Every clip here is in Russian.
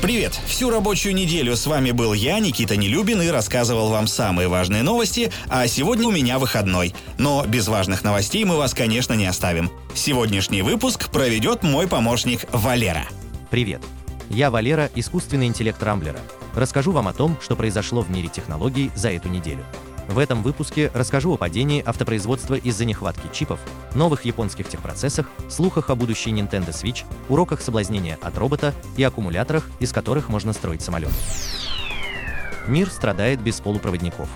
Привет! Всю рабочую неделю с вами был я, Никита Нелюбин, и рассказывал вам самые важные новости, а сегодня у меня выходной. Но без важных новостей мы вас, конечно, не оставим. Сегодняшний выпуск проведет мой помощник Валера. Привет! Я Валера, искусственный интеллект Рамблера. Расскажу вам о том, что произошло в мире технологий за эту неделю. В этом выпуске расскажу о падении автопроизводства из-за нехватки чипов, новых японских техпроцессах, слухах о будущей Nintendo Switch, уроках соблазнения от робота и аккумуляторах, из которых можно строить самолет. Мир страдает без полупроводников.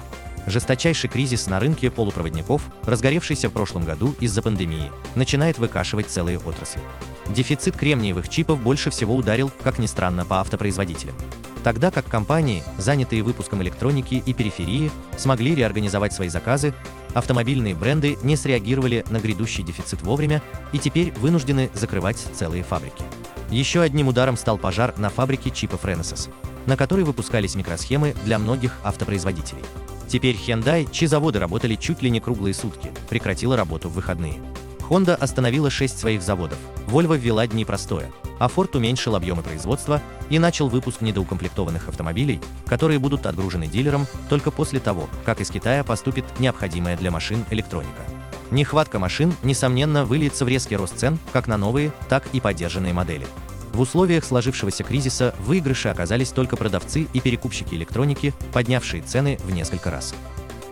Жесточайший кризис на рынке полупроводников, разгоревшийся в прошлом году из-за пандемии, начинает выкашивать целые отрасли. Дефицит кремниевых чипов больше всего ударил, как ни странно, по автопроизводителям. Тогда как компании, занятые выпуском электроники и периферии, смогли реорганизовать свои заказы, автомобильные бренды не среагировали на грядущий дефицит вовремя и теперь вынуждены закрывать целые фабрики. Еще одним ударом стал пожар на фабрике чипов Renesas, на которой выпускались микросхемы для многих автопроизводителей. Теперь Hyundai, чьи заводы работали чуть ли не круглые сутки, прекратила работу в выходные. Honda остановила 6 своих заводов, Volvo ввела дни простоя, а Ford уменьшил объемы производства и начал выпуск недоукомплектованных автомобилей, которые будут отгружены дилерам только после того, как из Китая поступит необходимая для машин электроника. Нехватка машин, несомненно, выльется в резкий рост цен как на новые, так и поддержанные модели. В условиях сложившегося кризиса в оказались только продавцы и перекупщики электроники, поднявшие цены в несколько раз.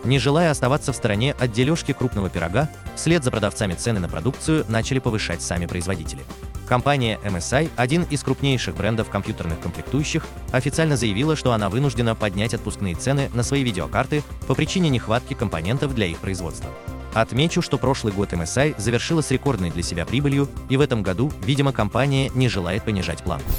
Не желая оставаться в стороне от дележки крупного пирога, вслед за продавцами цены на продукцию начали повышать сами производители. Компания MSI, один из крупнейших брендов компьютерных комплектующих, официально заявила, что она вынуждена поднять отпускные цены на свои видеокарты по причине нехватки компонентов для их производства. Отмечу, что прошлый год MSI завершила с рекордной для себя прибылью, и в этом году, видимо, компания не желает понижать планку.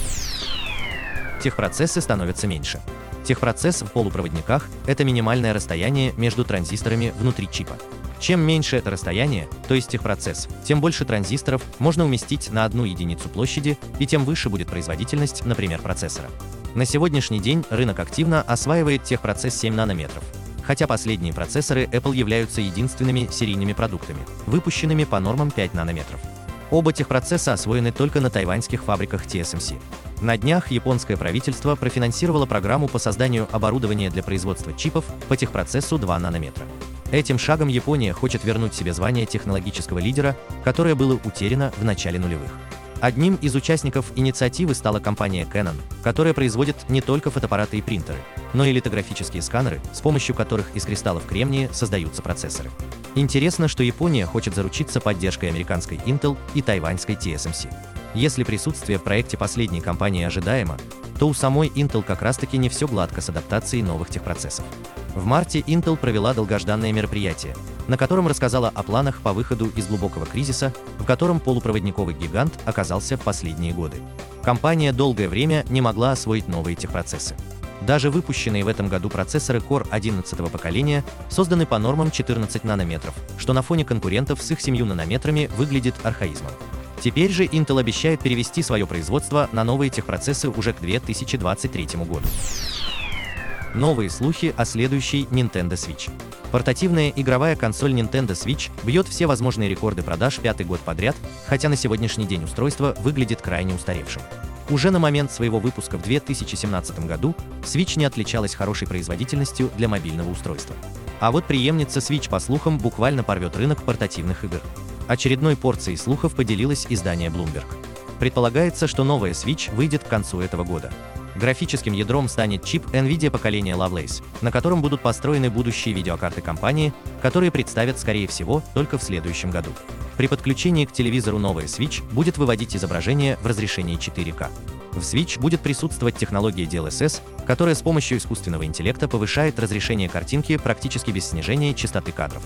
Техпроцессы становятся меньше. Техпроцесс в полупроводниках – это минимальное расстояние между транзисторами внутри чипа. Чем меньше это расстояние, то есть техпроцесс, тем больше транзисторов можно уместить на одну единицу площади и тем выше будет производительность, например, процессора. На сегодняшний день рынок активно осваивает техпроцесс 7 нанометров, хотя последние процессоры Apple являются единственными серийными продуктами, выпущенными по нормам 5 нанометров. Оба техпроцесса освоены только на тайваньских фабриках TSMC. На днях японское правительство профинансировало программу по созданию оборудования для производства чипов по техпроцессу 2 нанометра. Этим шагом Япония хочет вернуть себе звание технологического лидера, которое было утеряно в начале нулевых. Одним из участников инициативы стала компания Canon, которая производит не только фотоаппараты и принтеры, но и литографические сканеры, с помощью которых из кристаллов кремния создаются процессоры. Интересно, что Япония хочет заручиться поддержкой американской Intel и тайваньской TSMC. Если присутствие в проекте последней компании ожидаемо, то у самой Intel как раз-таки не все гладко с адаптацией новых техпроцессов. В марте Intel провела долгожданное мероприятие, на котором рассказала о планах по выходу из глубокого кризиса, в котором полупроводниковый гигант оказался в последние годы. Компания долгое время не могла освоить новые техпроцессы. Даже выпущенные в этом году процессоры Core 11 поколения созданы по нормам 14 нанометров, что на фоне конкурентов с их 7 нанометрами выглядит архаизмом. Теперь же Intel обещает перевести свое производство на новые техпроцессы уже к 2023 году. Новые слухи о следующей Nintendo Switch. Портативная игровая консоль Nintendo Switch бьет все возможные рекорды продаж пятый год подряд, хотя на сегодняшний день устройство выглядит крайне устаревшим. Уже на момент своего выпуска в 2017 году Switch не отличалась хорошей производительностью для мобильного устройства. А вот преемница Switch, по слухам, буквально порвет рынок портативных игр. Очередной порцией слухов поделилось издание Bloomberg. Предполагается, что новая Switch выйдет к концу этого года. Графическим ядром станет чип NVIDIA поколения Lovelace, на котором будут построены будущие видеокарты компании, которые представят, скорее всего, только в следующем году. При подключении к телевизору новая Switch будет выводить изображение в разрешении 4К. В Switch будет присутствовать технология DLSS, которая с помощью искусственного интеллекта повышает разрешение картинки практически без снижения частоты кадров.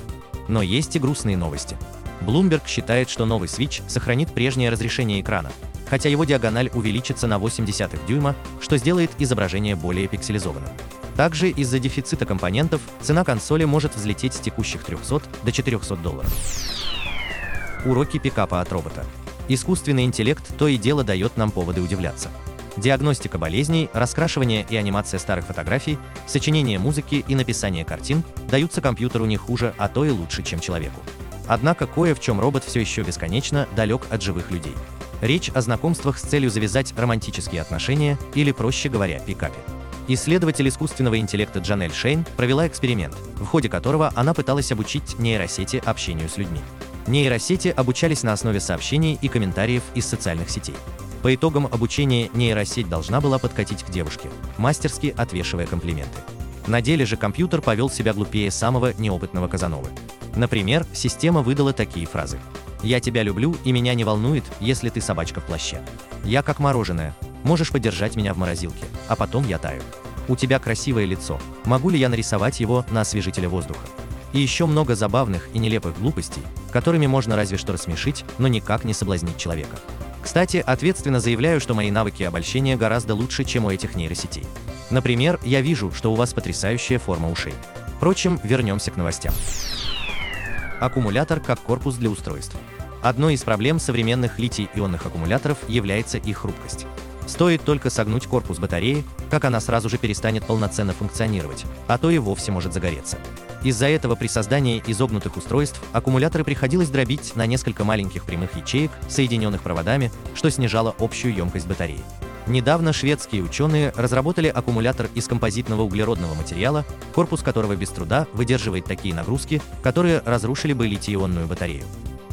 Но есть и грустные новости. Bloomberg считает, что новый Switch сохранит прежнее разрешение экрана, хотя его диагональ увеличится на 0,8 дюйма, что сделает изображение более пикселизованным. Также из-за дефицита компонентов цена консоли может взлететь с текущих 300 до 400 долларов. Уроки пикапа от робота. Искусственный интеллект то и дело дает нам поводы удивляться. Диагностика болезней, раскрашивание и анимация старых фотографий, сочинение музыки и написание картин даются компьютеру не хуже, а то и лучше, чем человеку. Однако кое в чем робот все еще бесконечно далек от живых людей. Речь о знакомствах с целью завязать романтические отношения или, проще говоря, пикапе. Исследователь искусственного интеллекта Джанель Шейн провела эксперимент, в ходе которого она пыталась обучить нейросети общению с людьми. Нейросети обучались на основе сообщений и комментариев из социальных сетей. По итогам обучения нейросеть должна была подкатить к девушке, мастерски отвешивая комплименты. На деле же компьютер повел себя глупее самого неопытного Казановы. Например, система выдала такие фразы. «Я тебя люблю, и меня не волнует, если ты собачка в плаще. Я как мороженое, можешь подержать меня в морозилке, а потом я таю. У тебя красивое лицо, могу ли я нарисовать его на освежителе воздуха?» И еще много забавных и нелепых глупостей, которыми можно разве что рассмешить, но никак не соблазнить человека. Кстати, ответственно заявляю, что мои навыки обольщения гораздо лучше, чем у этих нейросетей. Например, я вижу, что у вас потрясающая форма ушей. Впрочем, вернемся к новостям. Аккумулятор как корпус для устройств. Одной из проблем современных литий-ионных аккумуляторов является их хрупкость. Стоит только согнуть корпус батареи, как она сразу же перестанет полноценно функционировать, а то и вовсе может загореться. Из-за этого при создании изогнутых устройств аккумуляторы приходилось дробить на несколько маленьких прямых ячеек, соединенных проводами, что снижало общую емкость батареи. Недавно шведские ученые разработали аккумулятор из композитного углеродного материала, корпус которого без труда выдерживает такие нагрузки, которые разрушили бы литий-ионную батарею.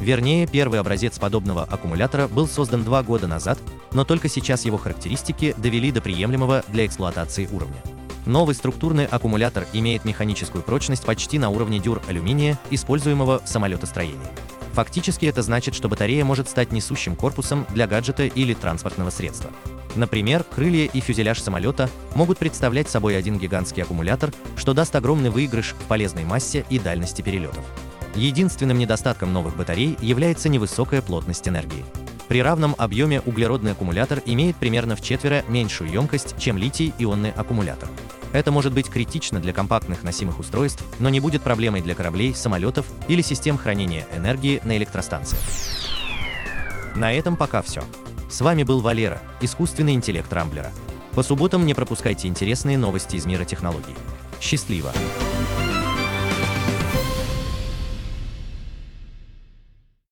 Вернее, первый образец подобного аккумулятора был создан два года назад, но только сейчас его характеристики довели до приемлемого для эксплуатации уровня. Новый структурный аккумулятор имеет механическую прочность почти на уровне дюр алюминия, используемого в самолетостроении. Фактически это значит, что батарея может стать несущим корпусом для гаджета или транспортного средства. Например, крылья и фюзеляж самолета могут представлять собой один гигантский аккумулятор, что даст огромный выигрыш в полезной массе и дальности перелетов. Единственным недостатком новых батарей является невысокая плотность энергии. При равном объеме углеродный аккумулятор имеет примерно в четверо меньшую емкость, чем литий-ионный аккумулятор. Это может быть критично для компактных носимых устройств, но не будет проблемой для кораблей, самолетов или систем хранения энергии на электростанциях. На этом пока все. С вами был Валера, искусственный интеллект Рамблера. По субботам не пропускайте интересные новости из мира технологий. Счастливо!